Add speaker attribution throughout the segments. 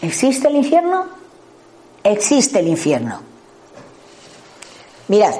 Speaker 1: ¿Existe el infierno? Existe el infierno. Mirad,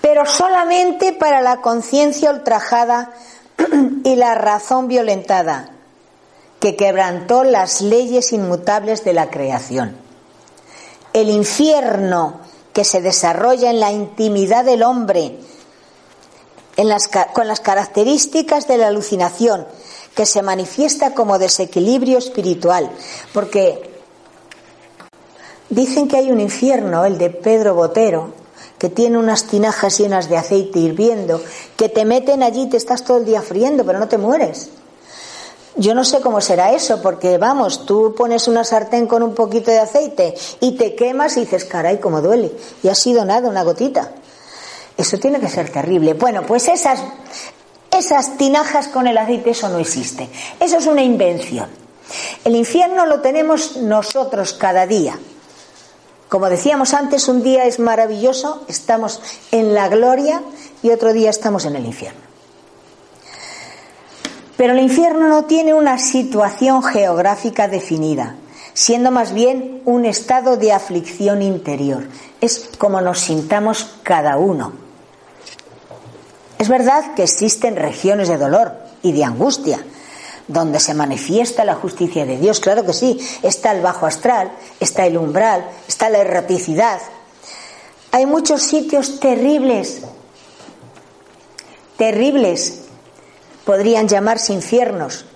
Speaker 1: pero solamente para la conciencia ultrajada y la razón violentada, que quebrantó las leyes inmutables de la creación. El infierno que se desarrolla en la intimidad del hombre, con las características de la alucinación, que se manifiesta como desequilibrio espiritual, porque dicen que hay un infierno, el de Pedro Botero, que tiene unas tinajas llenas de aceite hirviendo, que te meten allí y te estás todo el día friendo, pero no te mueres. Yo no sé cómo será eso, porque vamos, tú pones una sartén con un poquito de aceite y te quemas y dices, caray, cómo duele. Y ha sido nada, una gotita. Eso tiene que ser terrible. Bueno, pues esas, esas tinajas con el aceite, eso no existe. Eso es una invención. El infierno lo tenemos nosotros cada día. Como decíamos antes, un día es maravilloso, estamos en la gloria y otro día estamos en el infierno. Pero el infierno no tiene una situación geográfica definida, siendo más bien un estado de aflicción interior. Es como nos sintamos cada uno. Es verdad que existen regiones de dolor y de angustia, donde se manifiesta la justicia de Dios, claro que sí, está el bajo astral, está el umbral, está la erraticidad. Hay muchos sitios terribles, terribles, podrían llamarse infiernos,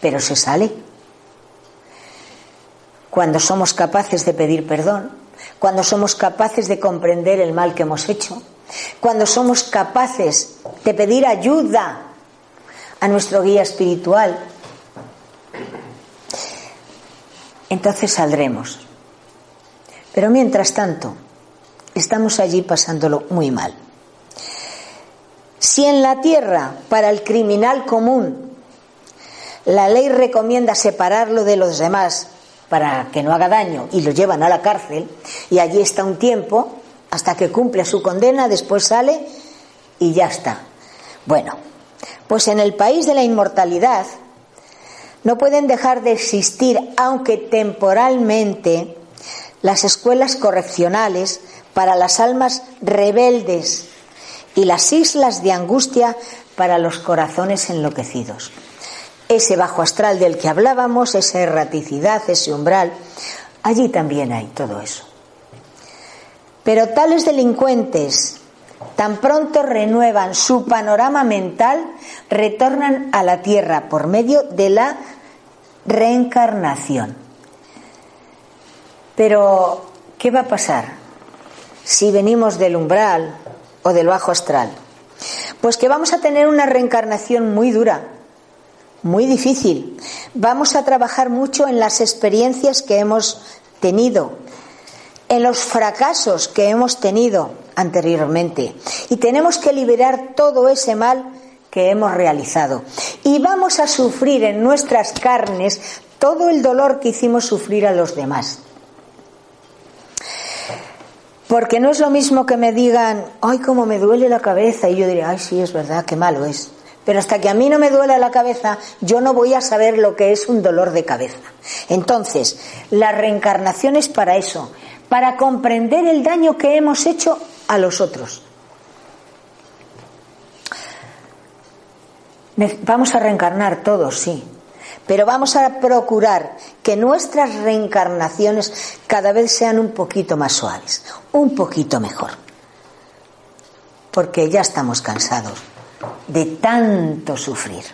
Speaker 1: pero se sale. Cuando somos capaces de pedir perdón, cuando somos capaces de comprender el mal que hemos hecho, cuando somos capaces de pedir ayuda a nuestro guía espiritual, entonces saldremos. Pero mientras tanto, estamos allí pasándolo muy mal. Si en la tierra, para el criminal común, la ley recomienda separarlo de los demás para que no haga daño y lo llevan a la cárcel y allí está un tiempo, hasta que cumple su condena, después sale y ya está. Bueno, pues en el país de la inmortalidad no pueden dejar de existir, aunque temporalmente, las escuelas correccionales para las almas rebeldes y las islas de angustia para los corazones enloquecidos. Ese bajo astral del que hablábamos, esa erraticidad, ese umbral, allí también hay todo eso. Pero tales delincuentes, tan pronto renuevan su panorama mental, retornan a la tierra por medio de la reencarnación. Pero, ¿qué va a pasar si venimos del umbral o del bajo astral? Pues que vamos a tener una reencarnación muy dura, muy difícil. Vamos a trabajar mucho en las experiencias que hemos tenido, en los fracasos que hemos tenido anteriormente y tenemos que liberar todo ese mal que hemos realizado. Y vamos a sufrir en nuestras carnes todo el dolor que hicimos sufrir a los demás. Porque no es lo mismo que me digan, ay, cómo me duele la cabeza, y yo diré, ay, sí, es verdad, qué malo es. Pero hasta que a mí no me duele la cabeza, yo no voy a saber lo que es un dolor de cabeza. Entonces, la reencarnación es para eso, para comprender el daño que hemos hecho a los otros. Vamos a reencarnar todos, sí, pero vamos a procurar que nuestras reencarnaciones cada vez sean un poquito más suaves, un poquito mejor, porque ya estamos cansados de tanto sufrir.